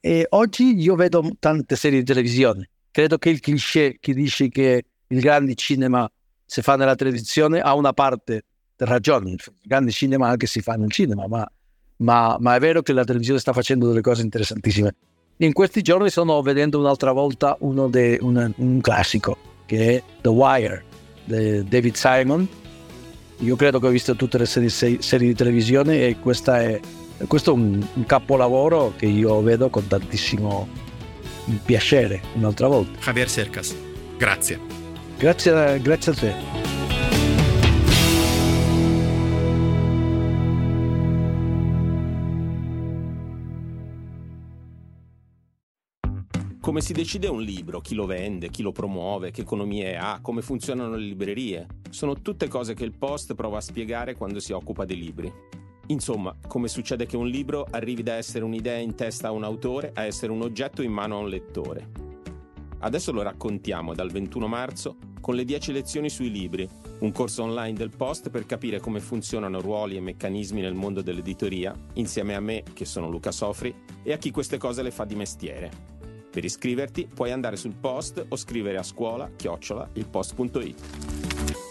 E oggi io vedo tante serie di televisione. Credo che il cliché che dice che il grande cinema si fa nella televisione ha una parte di ragione. Il grande cinema anche si fa nel cinema, ma, ma, ma è vero che la televisione sta facendo delle cose interessantissime. In questi giorni sto vedendo un'altra volta de, un, un classico, che è The Wire, di David Simon, io credo che ho visto tutte le serie, serie di televisione e questa è, questo è un, un, capolavoro che io vedo con tantissimo piacere un'altra volta. Javier Cercas, grazie. Grazie, grazie a te. Come si decide un libro, chi lo vende, chi lo promuove, che economie ha, come funzionano le librerie. Sono tutte cose che il Post prova a spiegare quando si occupa dei libri. Insomma, come succede che un libro arrivi da essere un'idea in testa a un autore a essere un oggetto in mano a un lettore. Adesso lo raccontiamo dal 21 marzo con le 10 lezioni sui libri, un corso online del Post per capire come funzionano ruoli e meccanismi nel mondo dell'editoria, insieme a me, che sono Luca Sofri, e a chi queste cose le fa di mestiere. Per iscriverti puoi andare sul post o scrivere a scuola chiocciola ilpost.it.